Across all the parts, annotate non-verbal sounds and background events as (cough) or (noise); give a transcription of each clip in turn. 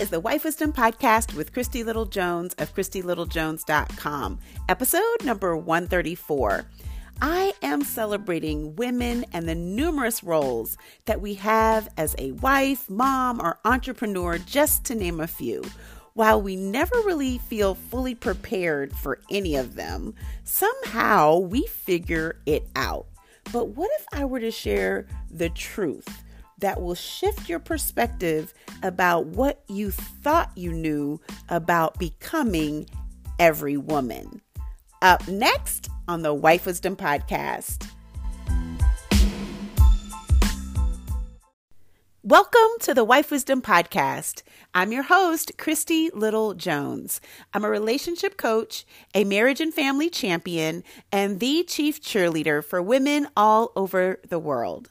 is the Wife Wisdom Podcast with Christy Little Jones of ChristyLittleJones.com, episode number 134. I am celebrating women and the numerous roles that we have as a wife, mom, or entrepreneur, just to name a few. While we never really feel fully prepared for any of them, somehow we figure it out. But what if I were to share the truth that will shift your perspective about what you thought you knew about becoming every woman? Up next on the Wife Wisdom Podcast. Welcome to the Wife Wisdom Podcast. I'm your host, Christy Little Jones. I'm a relationship coach, a marriage and family champion, and the chief cheerleader for women all over the world.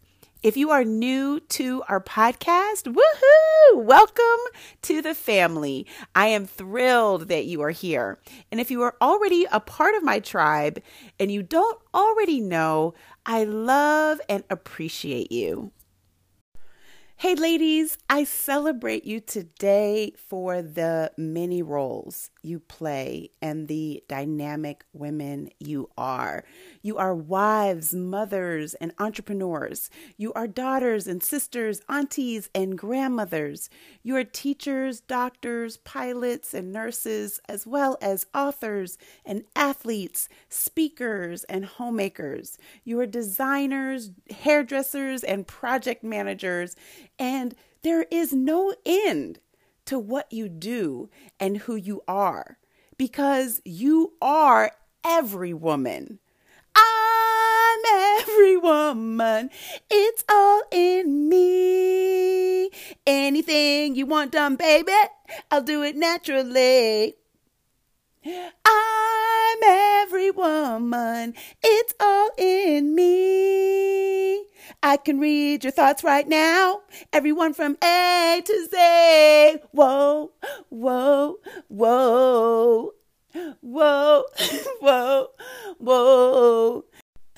If you are new to our podcast, woohoo! Welcome to the family. I am thrilled that you are here. And if you are already a part of my tribe and you don't already know, I love and appreciate you. Hey, ladies, I celebrate you today for the many roles you play and the dynamic women you are. You are wives, mothers, and entrepreneurs. You are daughters and sisters, aunties, and grandmothers. You are teachers, doctors, pilots, and nurses, as well as authors and athletes, speakers, and homemakers. You are designers, hairdressers, and project managers and there is no end to what you do and who you are because you are every woman. I'm every woman. It's all in me. Anything you want done, baby, I'll do it naturally. I'm every woman. It's all in me. I can read your thoughts right now. Everyone from A to Z. Whoa, whoa, whoa, whoa, (laughs) whoa, whoa.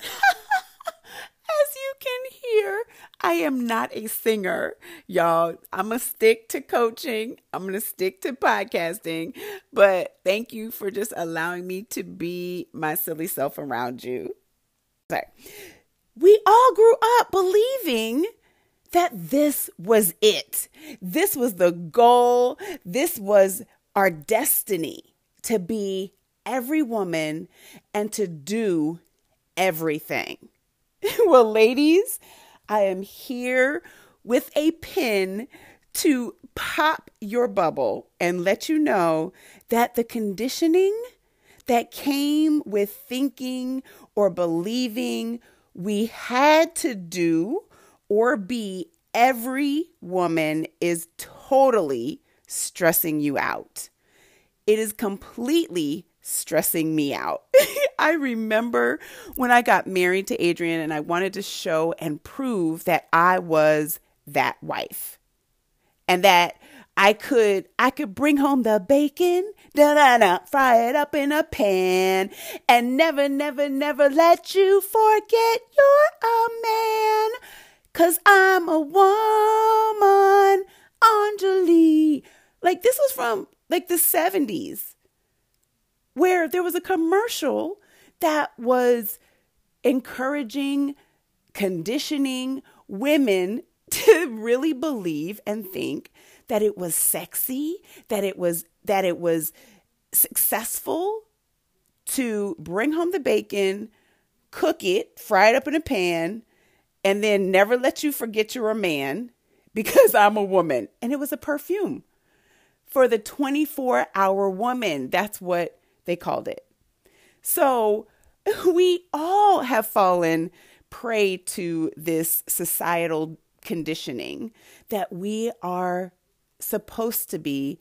(laughs) As you can hear, I am not a singer, y'all. I'm going to stick to coaching. I'm going to stick to podcasting. But thank you for just allowing me to be my silly self around you. Sorry we all grew up believing that this was it. This was the goal. This was our destiny to be every woman and to do everything. (laughs) well, ladies, I am here with a pin to pop your bubble and let you know that the conditioning that came with thinking or believing we had to do or be every woman is totally stressing you out. It is completely stressing me out. (laughs) I remember when I got married to Adrian and I wanted to show and prove that I was that wife and that I could I could bring home the bacon, da da da, fry it up in a pan, and never, never, never let you forget you're a man. Cause I'm a woman, Enjoli. Like this was from like the 70s, where there was a commercial that was encouraging, conditioning women (laughs) to really believe and think that it was sexy, that it was that it was successful to bring home the bacon, cook it, fry it up in a pan, and then never let you forget you're a man (laughs) because I'm a woman. And it was a perfume for the 24 hour woman. That's what they called it. So (laughs) we all have fallen prey to this societal conditioning that we are supposed to be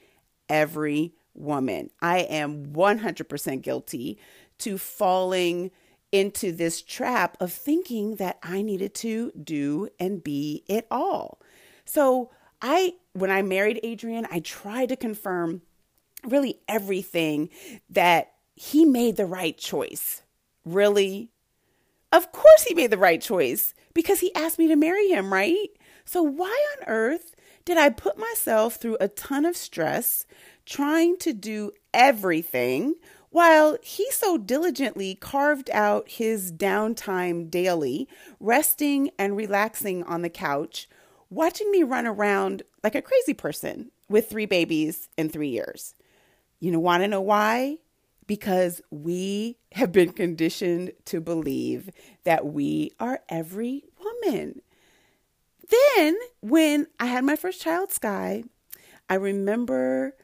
every woman. I am 100% guilty to falling into this trap of thinking that I needed to do and be it all. So, I, when I married Adrian, I tried to confirm really everything that he made the right choice. Really? Of course, he made the right choice because he asked me to marry him, right? So, why on earth did I put myself through a ton of stress trying to do everything while he so diligently carved out his downtime daily, resting and relaxing on the couch, watching me run around like a crazy person with three babies in three years? You want to know why? Because we have been conditioned to believe that we are every woman. Then, when I had my first child, Sky, I remember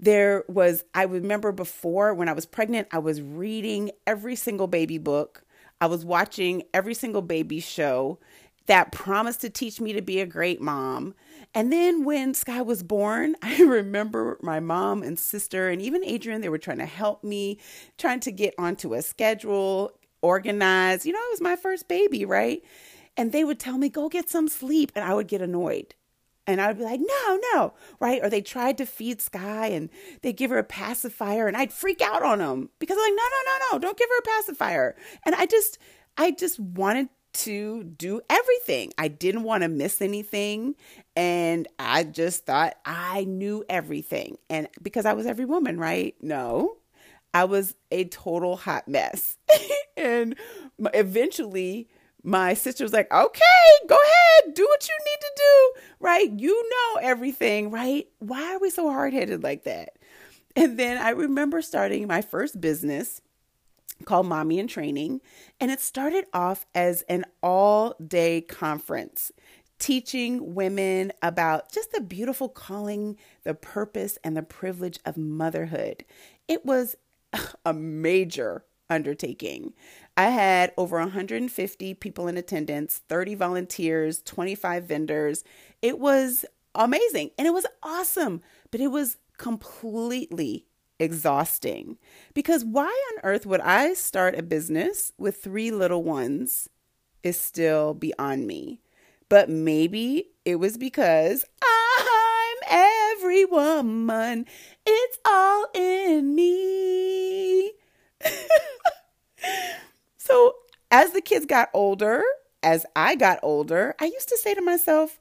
there was, I remember before when I was pregnant, I was reading every single baby book. I was watching every single baby show that promised to teach me to be a great mom. And then when Sky was born, (laughs) I remember my mom and sister and even Adrian, they were trying to help me, trying to get onto a schedule, organize. You know, it was my first baby, right? And they would tell me, go get some sleep. And I would get annoyed. And I would be like, no, no, right? Or they tried to feed Sky and they'd give her a pacifier and I'd freak out on them because I'm like, no, no, no, no, don't give her a pacifier. And I just, I just wanted to do everything. I didn't want to miss anything. And I just thought I knew everything. And because I was every woman, right? No, I was a total hot mess. (laughs) and eventually, my sister was like, okay, go ahead, do what you need to do, right? You know everything, right? Why are we so hard headed like that? And then I remember starting my first business called Mommy in Training, and it started off as an all day conference teaching women about just the beautiful calling, the purpose, and the privilege of motherhood. It was a major undertaking. I had over 150 people in attendance, 30 volunteers, 25 vendors. It was amazing and it was awesome, but it was completely exhausting because why on earth would I start a business with three little ones is still beyond me. But maybe it was because I'm every woman. It's all in me. So, as the kids got older, as I got older, I used to say to myself,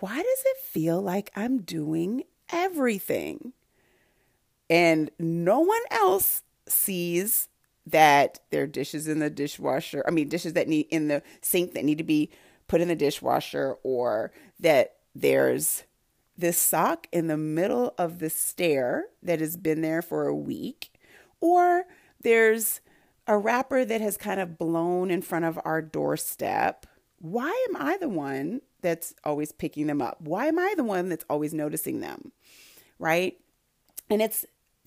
why does it feel like I'm doing everything? And no one else sees that there are dishes in the dishwasher. I mean, dishes that need in the sink that need to be put in the dishwasher, or that there's this sock in the middle of the stair that has been there for a week, or there's a wrapper that has kind of blown in front of our doorstep. Why am I the one that's always picking them up? Why am I the one that's always noticing them? Right? And it's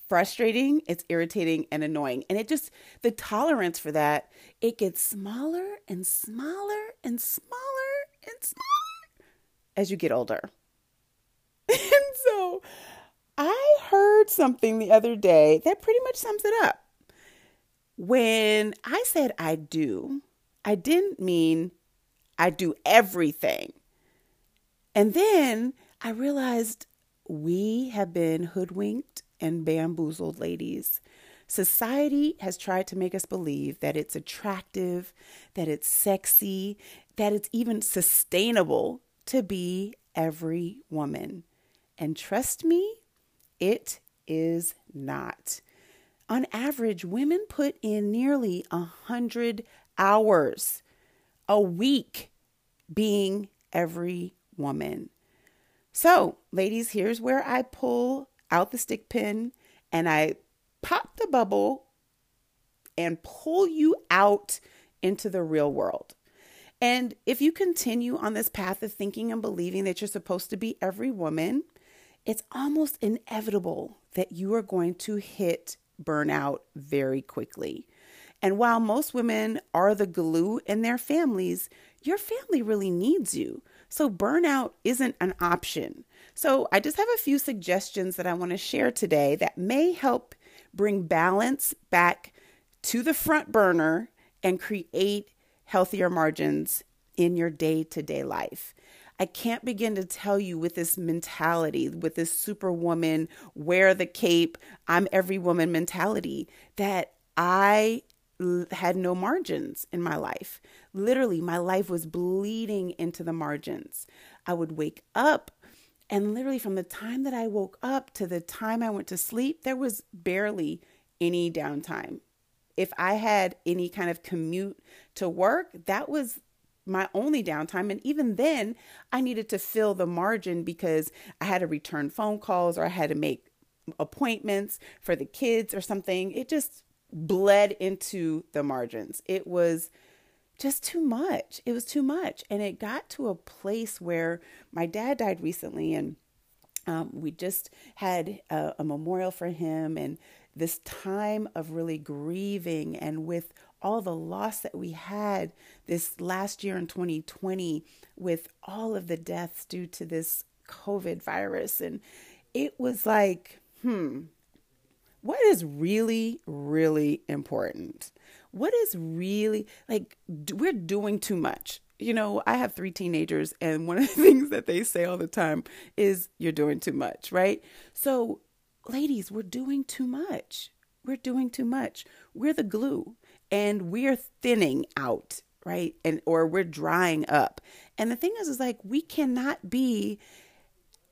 frustrating, it's irritating and annoying. And it just, the tolerance for that, it gets smaller and smaller and smaller and smaller as you get older. (laughs) and so I heard something the other day that pretty much sums it up. When I said I do, I didn't mean I do everything. And then I realized we have been hoodwinked and bamboozled, ladies. Society has tried to make us believe that it's attractive, that it's sexy, that it's even sustainable to be every woman. And trust me, it is not. On average, women put in nearly a hundred hours a week being every woman. So, ladies, here's where I pull out the stick pin and I pop the bubble and pull you out into the real world. And if you continue on this path of thinking and believing that you're supposed to be every woman, it's almost inevitable that you are going to hit burnout very quickly. And while most women are the glue in their families, your family really needs you. So burnout isn't an option. So I just have a few suggestions that I want to share today that may help bring balance back to the front burner and create healthier margins in your day to day life. I can't begin to tell you with this mentality, with this superwoman, wear the cape, I'm every woman mentality, that I had no margins in my life. Literally, my life was bleeding into the margins. I would wake up, and literally, from the time that I woke up to the time I went to sleep, there was barely any downtime. If I had any kind of commute to work, that was my only downtime. And even then, I needed to fill the margin because I had to return phone calls or I had to make appointments for the kids or something. It just bled into the margins. It was just too much. It was too much. And it got to a place where my dad died recently and um, we just had a, a memorial for him and this time of really grieving and with all the loss that we had this last year in 2020 with all of the deaths due to this COVID virus. And it was like, hmm, what is really, really important? What is really like, we're doing too much. You know, I have three teenagers, and one of the (laughs) things that they say all the time is, You're doing too much, right? So, ladies, we're doing too much. We're doing too much. We're the glue and we're thinning out, right? And or we're drying up. And the thing is is like we cannot be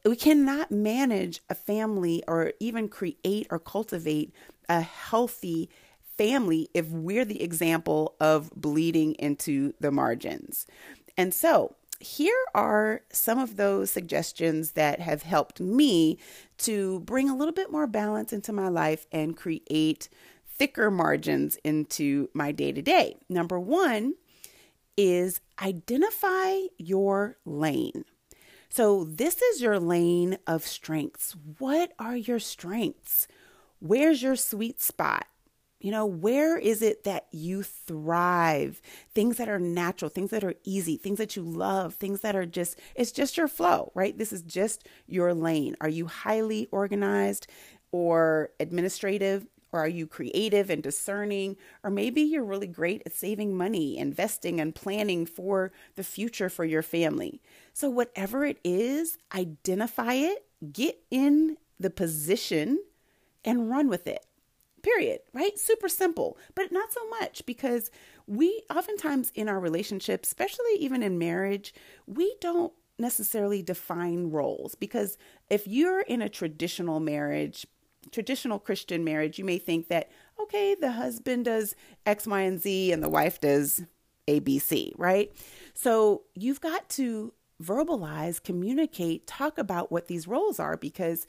we cannot manage a family or even create or cultivate a healthy family if we're the example of bleeding into the margins. And so, here are some of those suggestions that have helped me to bring a little bit more balance into my life and create thicker margins into my day to day. Number one is identify your lane. So, this is your lane of strengths. What are your strengths? Where's your sweet spot? You know, where is it that you thrive? Things that are natural, things that are easy, things that you love, things that are just, it's just your flow, right? This is just your lane. Are you highly organized or administrative? Or are you creative and discerning? Or maybe you're really great at saving money, investing, and planning for the future for your family. So, whatever it is, identify it, get in the position, and run with it. Period. Right? Super simple, but not so much because we oftentimes in our relationships, especially even in marriage, we don't necessarily define roles because if you're in a traditional marriage, traditional Christian marriage, you may think that, okay, the husband does X, Y, and Z and the wife does A, B, C, right? So you've got to verbalize, communicate, talk about what these roles are because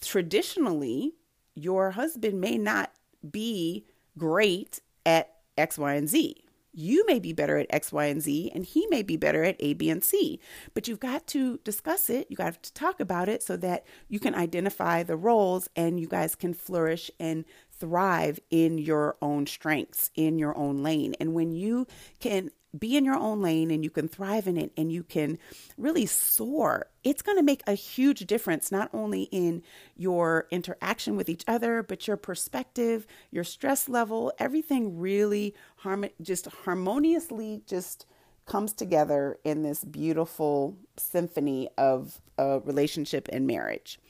traditionally, your husband may not be great at X, Y, and Z. You may be better at X, Y, and Z, and he may be better at A, B, and C. But you've got to discuss it. You got to talk about it so that you can identify the roles and you guys can flourish and thrive in your own strengths, in your own lane. And when you can be in your own lane and you can thrive in it and you can really soar, it's going to make a huge difference, not only in your interaction with each other, but your perspective, your stress level, everything really harm- just harmoniously just comes together in this beautiful symphony of a relationship and marriage.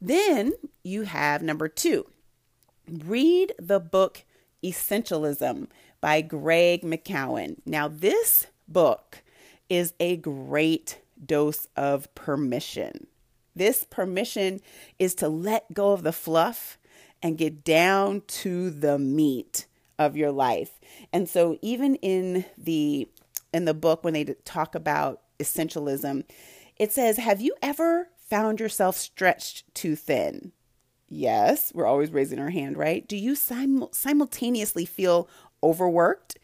Then you have number two, read the book Essentialism by Greg McKeown. Now, this book is a great dose of permission. This permission is to let go of the fluff and get down to the meat of your life. And so even in the in the book when they talk about essentialism, it says, "Have you ever found yourself stretched too thin?" Yes, we're always raising our hand, right? Do you sim- simultaneously feel overworked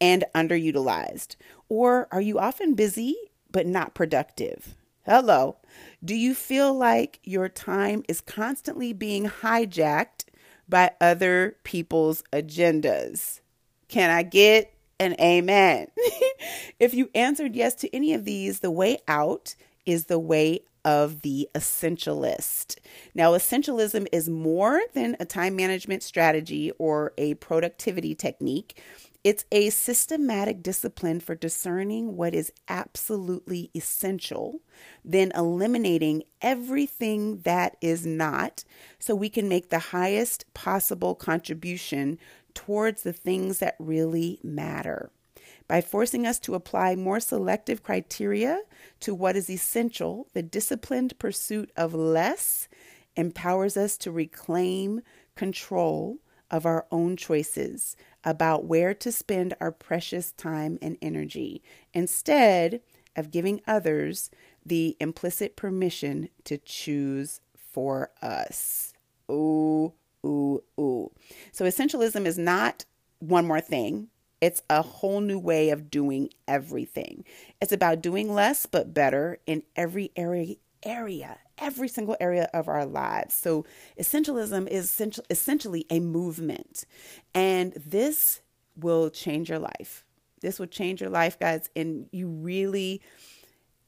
and underutilized? Or are you often busy but not productive? Hello. Do you feel like your time is constantly being hijacked by other people's agendas? Can I get an amen? (laughs) if you answered yes to any of these, the way out is the way of the essentialist. Now, essentialism is more than a time management strategy or a productivity technique. It's a systematic discipline for discerning what is absolutely essential, then eliminating everything that is not, so we can make the highest possible contribution towards the things that really matter. By forcing us to apply more selective criteria to what is essential, the disciplined pursuit of less empowers us to reclaim control of our own choices about where to spend our precious time and energy instead of giving others the implicit permission to choose for us. Ooh, ooh, ooh. So, essentialism is not one more thing. It's a whole new way of doing everything. It's about doing less but better in every area area, every single area of our lives. So, essentialism is essential, essentially a movement, and this will change your life. This will change your life, guys, and you really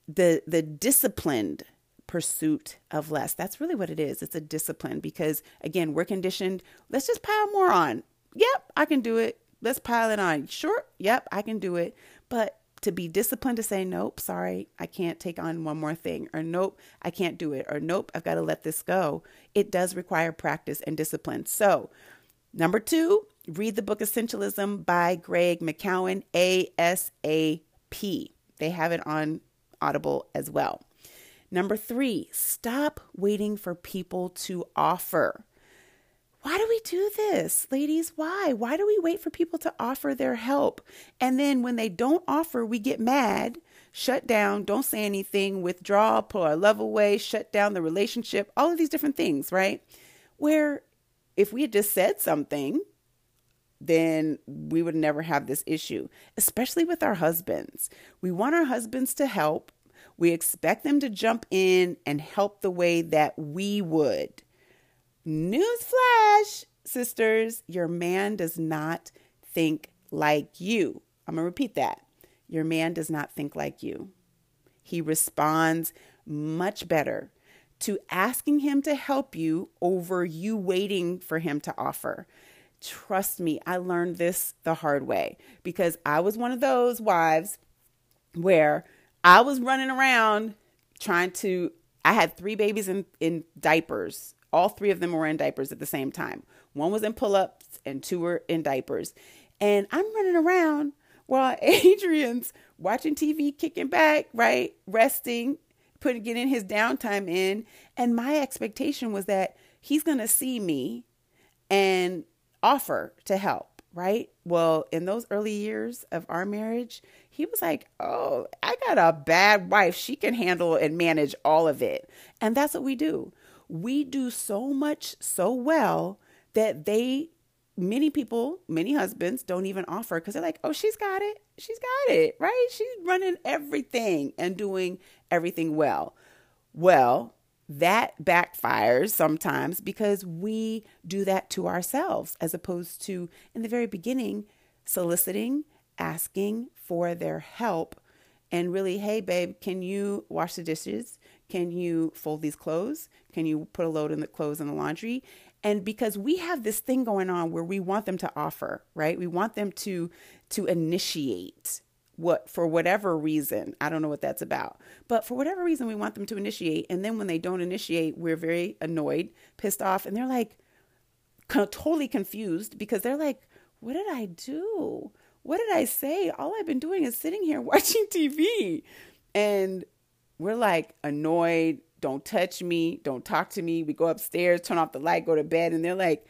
the the disciplined pursuit of less. That's really what it is. It's a discipline because again, we're conditioned, let's just pile more on. Yep, I can do it. Let's pile it on. Sure, yep, I can do it. But to be disciplined to say, nope, sorry, I can't take on one more thing, or nope, I can't do it, or nope, I've got to let this go. It does require practice and discipline. So, number two, read the book Essentialism by Greg McKeown, ASAP. They have it on Audible as well. Number three, stop waiting for people to offer. Why do we do this, ladies? Why? Why do we wait for people to offer their help? And then when they don't offer, we get mad, shut down, don't say anything, withdraw, pull our love away, shut down the relationship, all of these different things, right? Where if we had just said something, then we would never have this issue, especially with our husbands. We want our husbands to help. We expect them to jump in and help the way that we would. Newsflash, sisters, your man does not think like you. I'm going to repeat that. Your man does not think like you. He responds much better to asking him to help you over you waiting for him to offer. Trust me, I learned this the hard way because I was one of those wives where I was running around trying to I had three babies in, in diapers all three of them were in diapers at the same time. One was in pull ups and two were in diapers. And I'm running around while (laughs) Adrian's watching TV, kicking back, right? Resting, putting getting his downtime in. And my expectation was that he's gonna see me and offer to help, right? Well, in those early years of our marriage, he was like, Oh, I got a bad wife. She can handle and manage all of it. And that's what we do we do so much so well that they many people, many husbands don't even offer because they're like, oh, she's got it. She's got it, right? She's running everything and doing everything well. Well, that backfires sometimes because we do that to ourselves as opposed to in the very beginning soliciting, asking for their help and really, hey, babe, can you wash the dishes? Can you fold these clothes? Can you put a load in the clothes in the laundry? And because we have this thing going on where we want them to offer, right? We want them to to initiate what for whatever reason i don't know what that's about but for whatever reason we want them to initiate and then when they don't initiate we're very annoyed pissed off and they're like totally confused because they're like what did i do what did i say all i've been doing is sitting here (laughs) watching tv and we're like annoyed, don't touch me, don't talk to me. We go upstairs, turn off the light, go to bed, and they're like,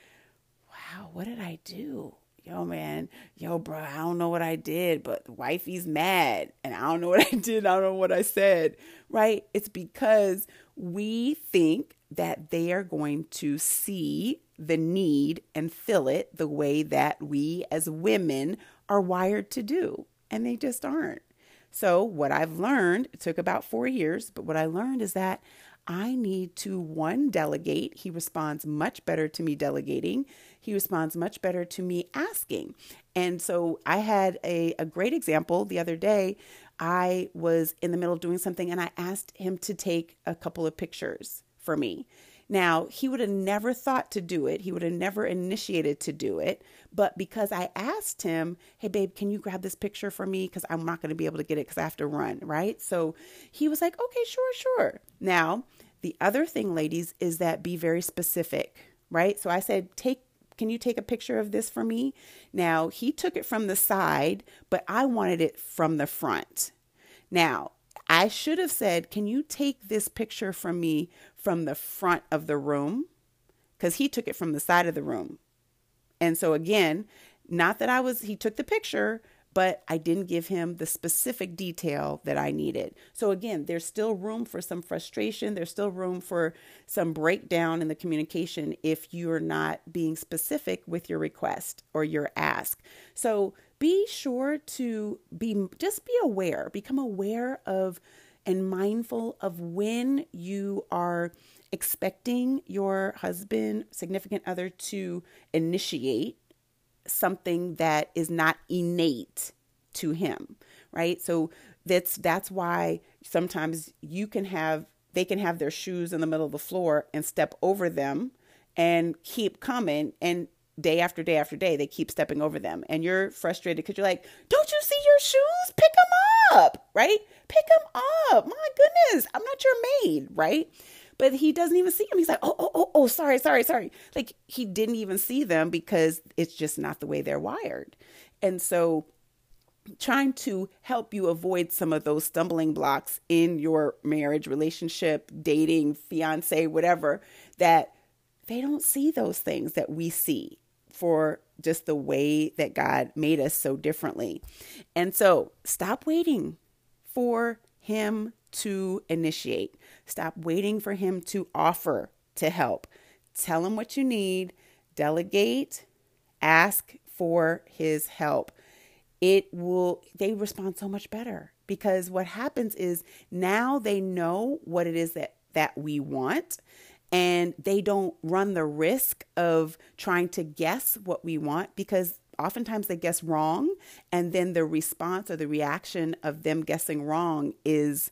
wow, what did I do? Yo, man, yo, bro, I don't know what I did, but wifey's mad, and I don't know (laughs) what I did, I don't know what I said, right? It's because we think that they are going to see the need and fill it the way that we as women are wired to do, and they just aren't. So, what I've learned, it took about four years, but what I learned is that I need to one, delegate. He responds much better to me delegating. He responds much better to me asking. And so I had a, a great example the other day. I was in the middle of doing something and I asked him to take a couple of pictures for me. Now, he would have never thought to do it. He would have never initiated to do it. But because I asked him, hey, babe, can you grab this picture for me? Because I'm not going to be able to get it because I have to run, right? So he was like, okay, sure, sure. Now, the other thing, ladies, is that be very specific, right? So I said, take can you take a picture of this for me? Now, he took it from the side, but I wanted it from the front. Now, I should have said, Can you take this picture from me from the front of the room? Because he took it from the side of the room. And so, again, not that I was, he took the picture, but I didn't give him the specific detail that I needed. So, again, there's still room for some frustration. There's still room for some breakdown in the communication if you're not being specific with your request or your ask. So, be sure to be just be aware, become aware of and mindful of when you are expecting your husband, significant other to initiate something that is not innate to him, right? So that's that's why sometimes you can have they can have their shoes in the middle of the floor and step over them and keep coming and day after day after day, they keep stepping over them. And you're frustrated because you're like, don't you see your shoes? Pick them up, right? Pick them up. My goodness, I'm not your maid, right? But he doesn't even see them. He's like, oh, oh, oh, oh, sorry, sorry, sorry. Like he didn't even see them because it's just not the way they're wired. And so, trying to help you avoid some of those stumbling blocks in your marriage, relationship, dating, fiance, whatever, that they don't see those things that we see for just the way that God made us so differently. And so stop waiting for Him to initiate, stop waiting for Him to offer to help. Tell Him what you need, delegate, ask for His help. It will, they respond so much better because what happens is now they know what it is that that we want and they don't run the risk of trying to guess what we want because oftentimes they guess wrong and then the response or the reaction of them guessing wrong is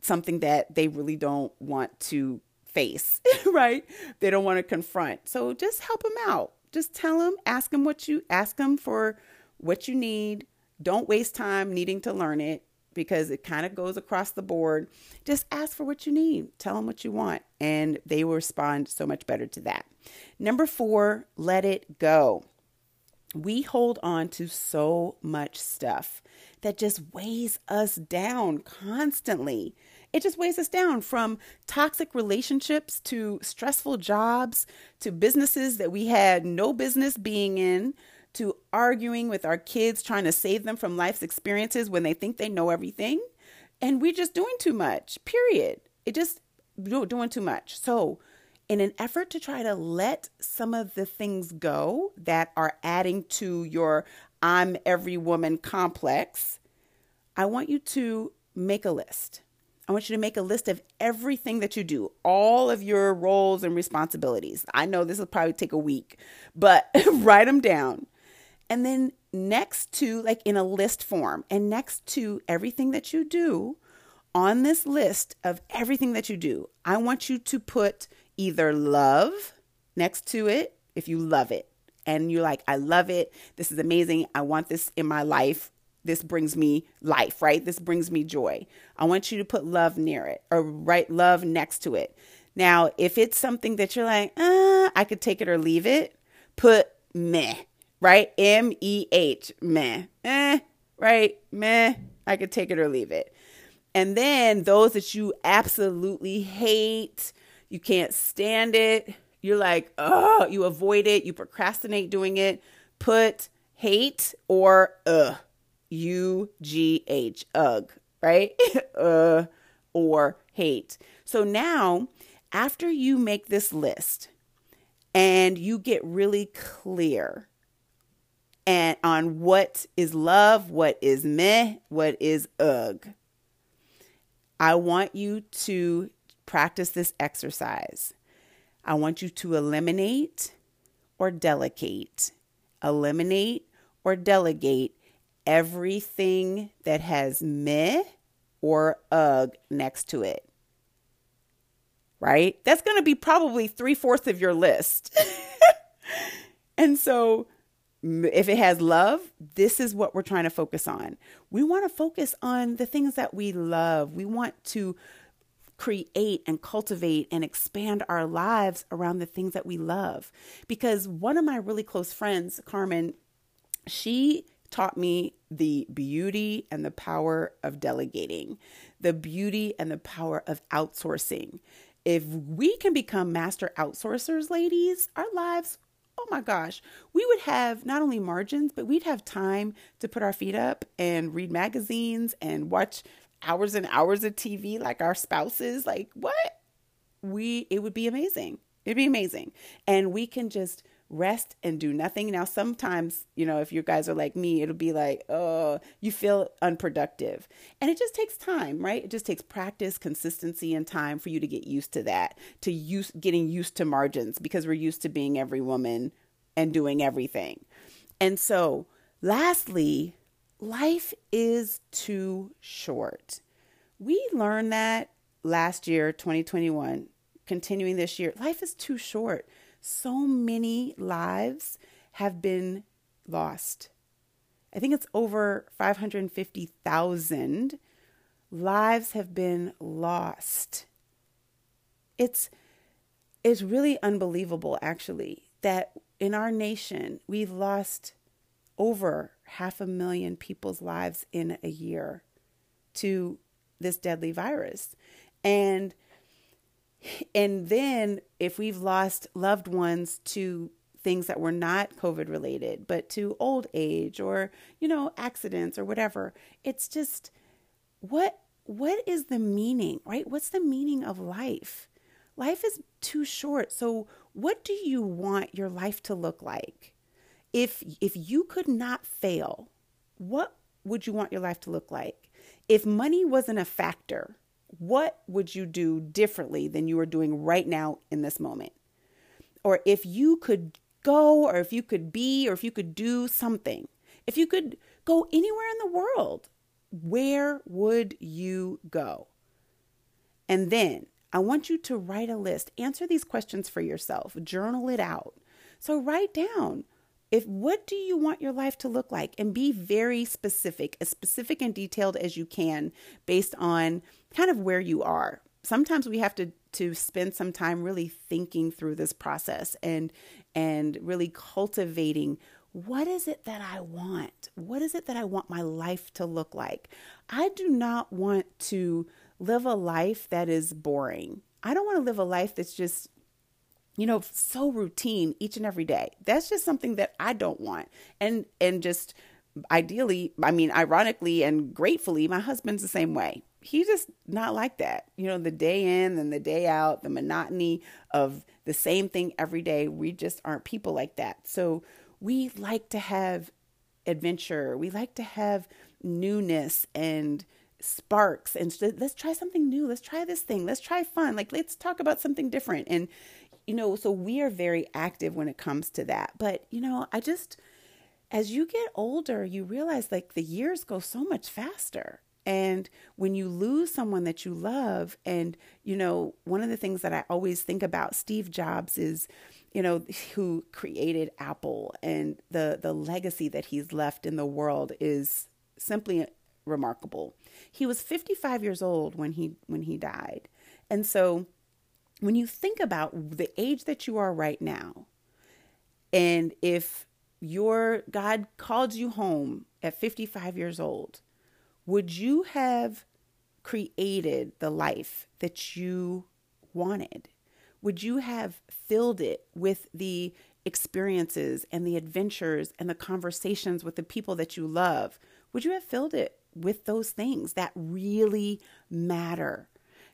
something that they really don't want to face (laughs) right? They don't want to confront. So just help them out. Just tell them ask them what you ask them for what you need. Don't waste time needing to learn it because it kind of goes across the board. Just ask for what you need, tell them what you want, and they will respond so much better to that. Number four, let it go. We hold on to so much stuff that just weighs us down constantly. It just weighs us down from toxic relationships to stressful jobs to businesses that we had no business being in to arguing with our kids, trying to save them from life's experiences when they think they know everything. And we're just doing too much, period. It just doing too much. So, in an effort to try to let some of the things go that are adding to your I'm every woman complex, I want you to make a list. I want you to make a list of everything that you do, all of your roles and responsibilities. I know this will probably take a week, but (laughs) write them down. And then next to, like in a list form, and next to everything that you do on this list of everything that you do, I want you to put either love next to it if you love it. And you're like, I love it. This is amazing. I want this in my life. This brings me life, right? This brings me joy. I want you to put love near it or write love next to it. Now, if it's something that you're like, uh, I could take it or leave it, put meh right? M E H, meh, eh, right? Meh, I could take it or leave it. And then those that you absolutely hate, you can't stand it, you're like, oh, you avoid it, you procrastinate doing it, put hate or uh, U G H, ugh, right? (laughs) uh, or hate. So now, after you make this list and you get really clear and on what is love, what is meh, what is ugh. I want you to practice this exercise. I want you to eliminate or delegate, eliminate or delegate everything that has meh or ugh next to it. right? That's going to be probably three fourths of your list. (laughs) and so, if it has love, this is what we're trying to focus on. We want to focus on the things that we love. We want to create and cultivate and expand our lives around the things that we love. Because one of my really close friends, Carmen, she taught me the beauty and the power of delegating, the beauty and the power of outsourcing. If we can become master outsourcers, ladies, our lives, oh my gosh, we would have not only margins, but we'd have time to put our feet up and read magazines and watch hours and hours of TV like our spouses. Like, what? We, it would be amazing. It'd be amazing. And we can just rest and do nothing. Now, sometimes, you know, if you guys are like me, it'll be like, oh, you feel unproductive. And it just takes time, right? It just takes practice, consistency, and time for you to get used to that, to use getting used to margins because we're used to being every woman and doing everything. And so, lastly, life is too short. We learned that last year, 2021, continuing this year. Life is too short so many lives have been lost. I think it's over 550,000 lives have been lost. It's it's really unbelievable actually that in our nation we've lost over half a million people's lives in a year to this deadly virus. And and then if we've lost loved ones to things that were not COVID related, but to old age or, you know, accidents or whatever, it's just what what is the meaning, right? What's the meaning of life? Life is too short. So what do you want your life to look like? If if you could not fail, what would you want your life to look like? If money wasn't a factor, what would you do differently than you are doing right now in this moment? Or if you could go, or if you could be, or if you could do something, if you could go anywhere in the world, where would you go? And then I want you to write a list. Answer these questions for yourself, journal it out. So write down if what do you want your life to look like and be very specific as specific and detailed as you can based on kind of where you are sometimes we have to to spend some time really thinking through this process and and really cultivating what is it that I want? What is it that I want my life to look like? I do not want to live a life that is boring. I don't want to live a life that's just you know, so routine each and every day. That's just something that I don't want. And and just ideally, I mean, ironically and gratefully, my husband's the same way. He's just not like that. You know, the day in and the day out, the monotony of the same thing every day. We just aren't people like that. So we like to have adventure. We like to have newness and sparks and let's try something new. Let's try this thing. Let's try fun. Like let's talk about something different. And you know, so we are very active when it comes to that. But, you know, I just, as you get older, you realize like the years go so much faster. And when you lose someone that you love, and, you know, one of the things that I always think about Steve Jobs is, you know, (laughs) who created Apple and the, the legacy that he's left in the world is simply remarkable. He was 55 years old when he when he died. And so when you think about the age that you are right now, and if your God called you home at 55 years old, would you have created the life that you wanted? Would you have filled it with the experiences and the adventures and the conversations with the people that you love? Would you have filled it with those things that really matter?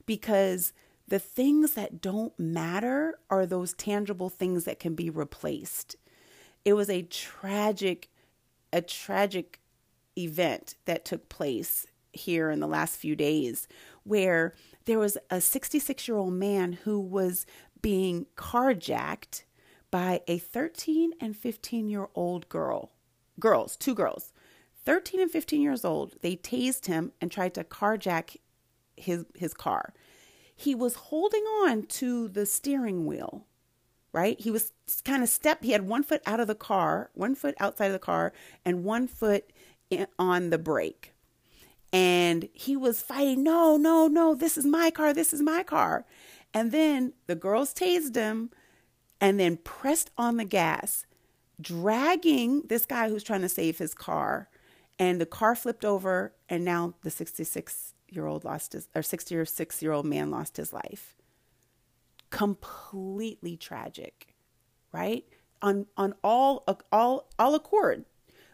Because the things that don't matter are those tangible things that can be replaced. It was a tragic, a tragic event that took place here in the last few days where there was a 66 year old man who was being carjacked by a 13 and 15 year old girl. Girls, two girls. 13 and 15 years old. They tased him and tried to carjack his his car. he was holding on to the steering wheel, right? He was kind of step, he had one foot out of the car, one foot outside of the car, and one foot on the brake. And he was fighting, no, no, no, this is my car, this is my car. And then the girls tased him and then pressed on the gas, dragging this guy who's trying to save his car. And the car flipped over, and now the 66 year old lost his, or 66 year old man lost his life. Completely tragic, right? On on all all all accord,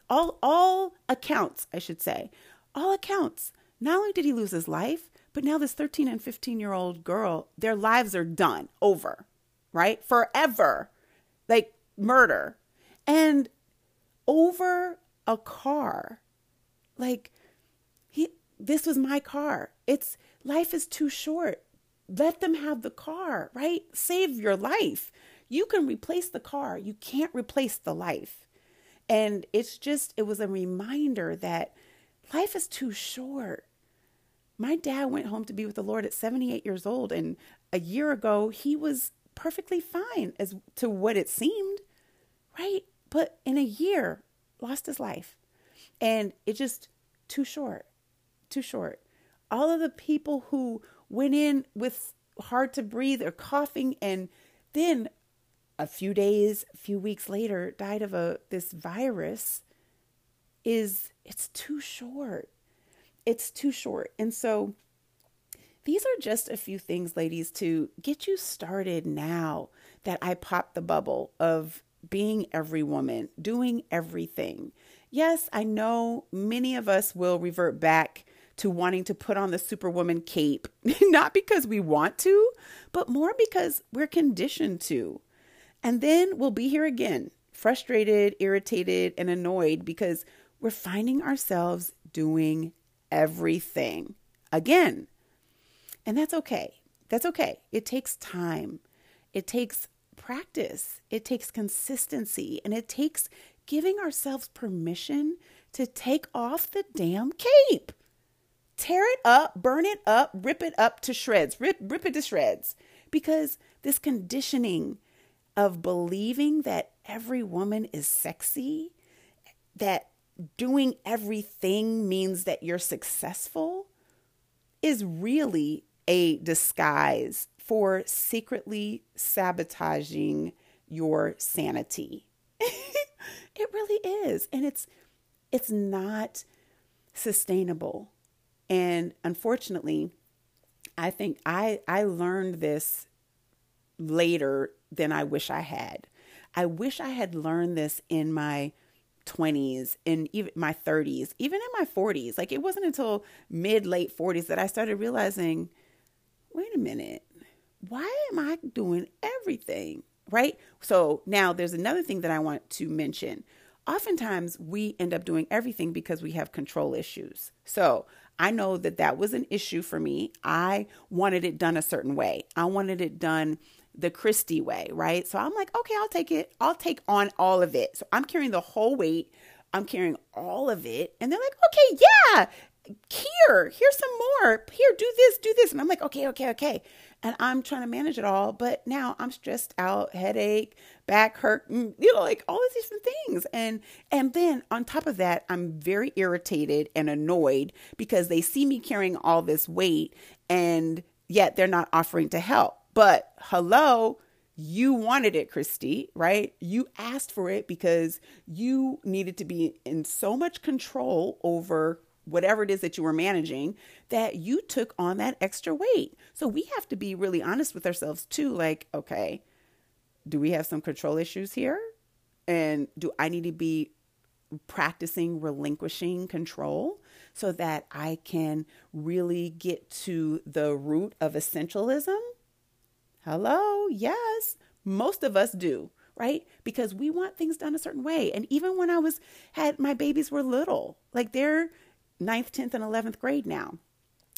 all all accounts, I should say, all accounts. Not only did he lose his life, but now this 13 and 15 year old girl, their lives are done, over, right? Forever. Like murder. And over a car. Like he this was my car. It's life is too short. Let them have the car, right? Save your life. You can replace the car. You can't replace the life. And it's just it was a reminder that life is too short my dad went home to be with the Lord at 78 years old, and a year ago he was perfectly fine as to what it seemed, right? But in a year, lost his life. And it just too short, too short. All of the people who went in with hard to breathe or coughing and then a few days, a few weeks later died of a this virus is it's too short it's too short. And so these are just a few things, ladies, to get you started now that I popped the bubble of being every woman, doing everything. Yes, I know many of us will revert back to wanting to put on the superwoman cape, (laughs) not because we want to, but more because we're conditioned to. And then we'll be here again, frustrated, irritated, and annoyed because we're finding ourselves doing everything again. And that's okay. That's okay. It takes time, it takes practice, it takes consistency, and it takes giving ourselves permission to take off the damn cape. Tear it up, burn it up, rip it up to shreds, rip, rip it to shreds. Because this conditioning of believing that every woman is sexy, that doing everything means that you're successful is really a disguise for secretly sabotaging your sanity. (laughs) it really is. And it's it's not sustainable. And unfortunately, I think I I learned this later than I wish I had. I wish I had learned this in my 20s and even my 30s, even in my 40s. Like it wasn't until mid late 40s that I started realizing, wait a minute, why am I doing everything? Right? So now there's another thing that I want to mention. Oftentimes we end up doing everything because we have control issues. So I know that that was an issue for me. I wanted it done a certain way. I wanted it done the Christy way, right? So I'm like, okay, I'll take it. I'll take on all of it. So I'm carrying the whole weight. I'm carrying all of it. And they're like, okay, yeah, here, here's some more. Here, do this, do this. And I'm like, okay, okay, okay. And I'm trying to manage it all. But now I'm stressed out, headache, back hurt, you know, like all these different things. And and then on top of that, I'm very irritated and annoyed because they see me carrying all this weight and yet they're not offering to help. But hello, you wanted it, Christy, right? You asked for it because you needed to be in so much control over whatever it is that you were managing that you took on that extra weight. So we have to be really honest with ourselves too. Like, okay, do we have some control issues here? And do I need to be practicing relinquishing control so that I can really get to the root of essentialism? Hello, yes, most of us do, right? Because we want things done a certain way. And even when I was had my babies were little, like they're ninth, 10th, and 11th grade now.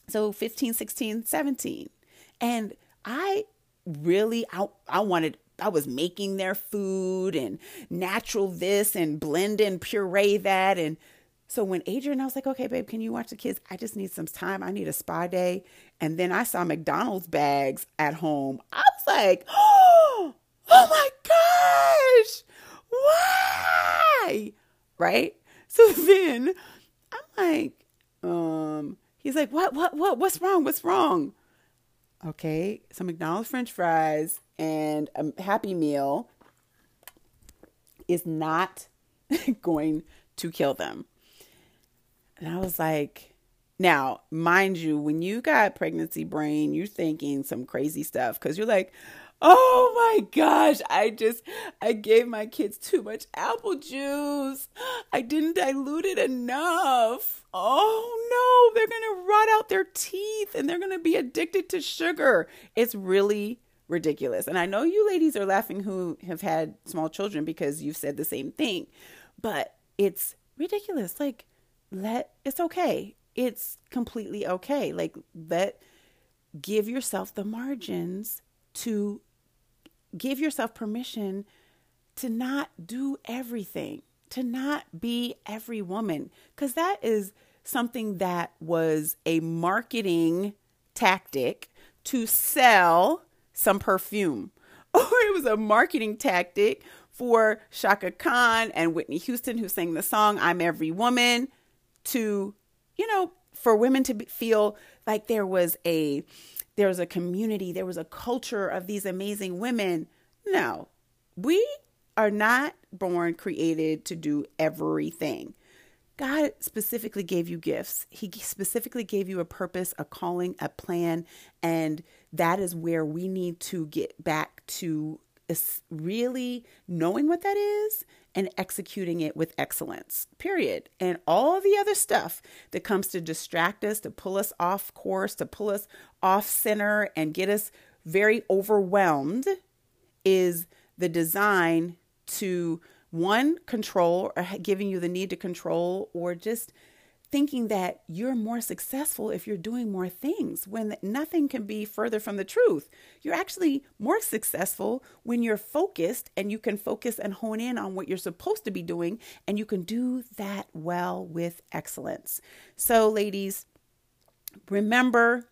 So 15, 16, 17. And I really I, I wanted I was making their food and natural this and blend and puree that and So when Adrian, I was like, okay, babe, can you watch the kids? I just need some time. I need a spa day. And then I saw McDonald's bags at home. I was like, oh, (gasps) oh my gosh, why? Right? So (laughs) then I'm like, um, he's like, what, what, what, what's wrong? What's wrong? Okay, some McDonald's French fries and a Happy Meal is not (laughs) going to kill them. And I was like, now, mind you, when you got pregnancy brain, you're thinking some crazy stuff because you're like, oh my gosh, I just, I gave my kids too much apple juice. I didn't dilute it enough. Oh no, they're going to rot out their teeth and they're going to be addicted to sugar. It's really ridiculous. And I know you ladies are laughing who have had small children because you've said the same thing, but it's ridiculous. Like, let it's okay. It's completely okay. Like, let give yourself the margins to give yourself permission to not do everything, to not be every woman, because that is something that was a marketing tactic to sell some perfume, (laughs) or it was a marketing tactic for Chaka Khan and Whitney Houston, who sang the song I'm Every Woman, to, you know, for women to feel like there was a there was a community, there was a culture of these amazing women. No, we are not born created to do everything. God specifically gave you gifts. He specifically gave you a purpose, a calling, a plan, and that is where we need to get back to really knowing what that is and executing it with excellence. Period. And all the other stuff that comes to distract us, to pull us off course, to pull us off center and get us very overwhelmed is the design to one control or giving you the need to control or just thinking that you're more successful if you're doing more things when nothing can be further from the truth. You're actually more successful when you're focused and you can focus and hone in on what you're supposed to be doing and you can do that well with excellence. So, ladies, remember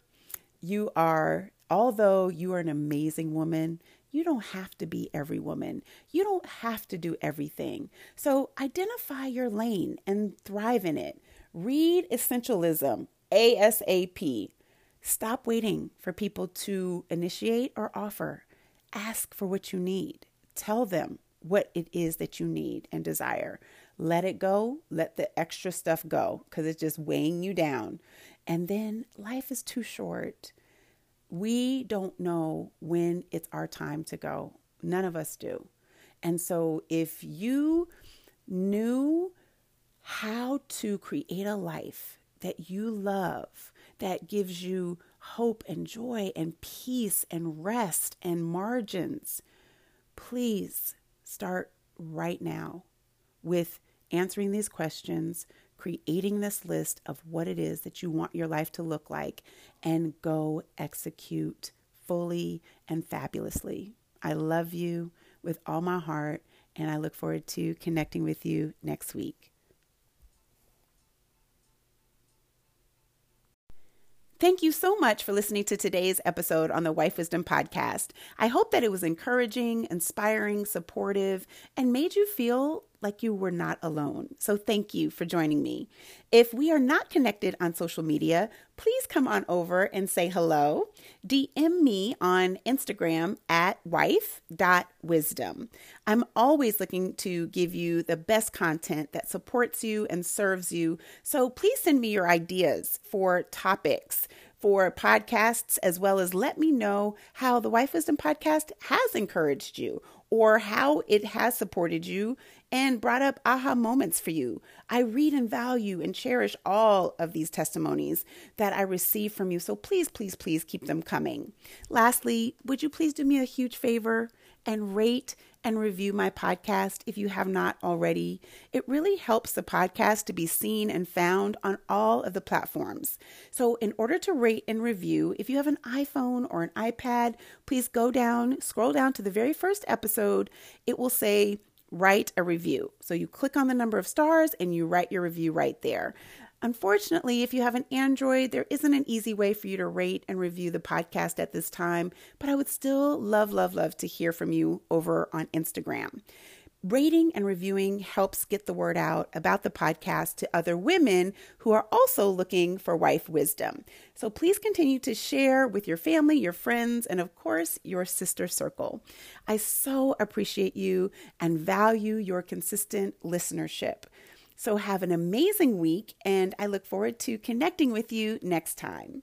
you are, although you are an amazing woman, you don't have to be every woman. You don't have to do everything. So identify your lane and thrive in it. Read Essentialism ASAP. Stop waiting for people to initiate or offer. Ask for what you need. Tell them what it is that you need and desire. Let it go. Let the extra stuff go because it's just weighing you down. And then life is too short we don't know when it's our time to go. None of us do. And so if you knew how to create a life that you love, that gives you hope and joy and peace and rest and margins, please start right now with answering these questions, creating this list of what it is that you want your life to look like, and go execute fully and fabulously. I love you with all my heart, and I look forward to connecting with you next week. Thank you so much for listening to today's episode on the Wife Wisdom Podcast. I hope that it was encouraging, inspiring, supportive, and made you feel like you were not alone. So thank you for joining me. If we are not connected on social media, please come on over and say hello. DM me on Instagram at wife.wisdom. I'm always looking to give you the best content that supports you and serves you. So please send me your ideas for topics for podcasts, as well as let me know how the Wife Wisdom podcast has encouraged you or how it has supported you and brought up aha moments for you. I read and value and cherish all of these testimonies that I receive from you. So please, please, please keep them coming. Lastly, would you please do me a huge favor and rate and review my podcast if you have not already. It really helps the podcast to be seen and found on all of the platforms. So, in order to rate and review, if you have an iPhone or an iPad, please go down, scroll down to the very first episode. It will say write a review. So you click on the number of stars and you write your review right there. Unfortunately, if you have an Android, there isn't an easy way for you to rate and review the podcast at this time, but I would still love, love, love to hear from you over on Instagram. Rating and reviewing helps get the word out about the podcast to other women who are also looking for wife wisdom. So please continue to share with your family, your friends, and of course, your sister circle. I so appreciate you and value your consistent listenership. So have an amazing week, and I look forward to connecting with you next time.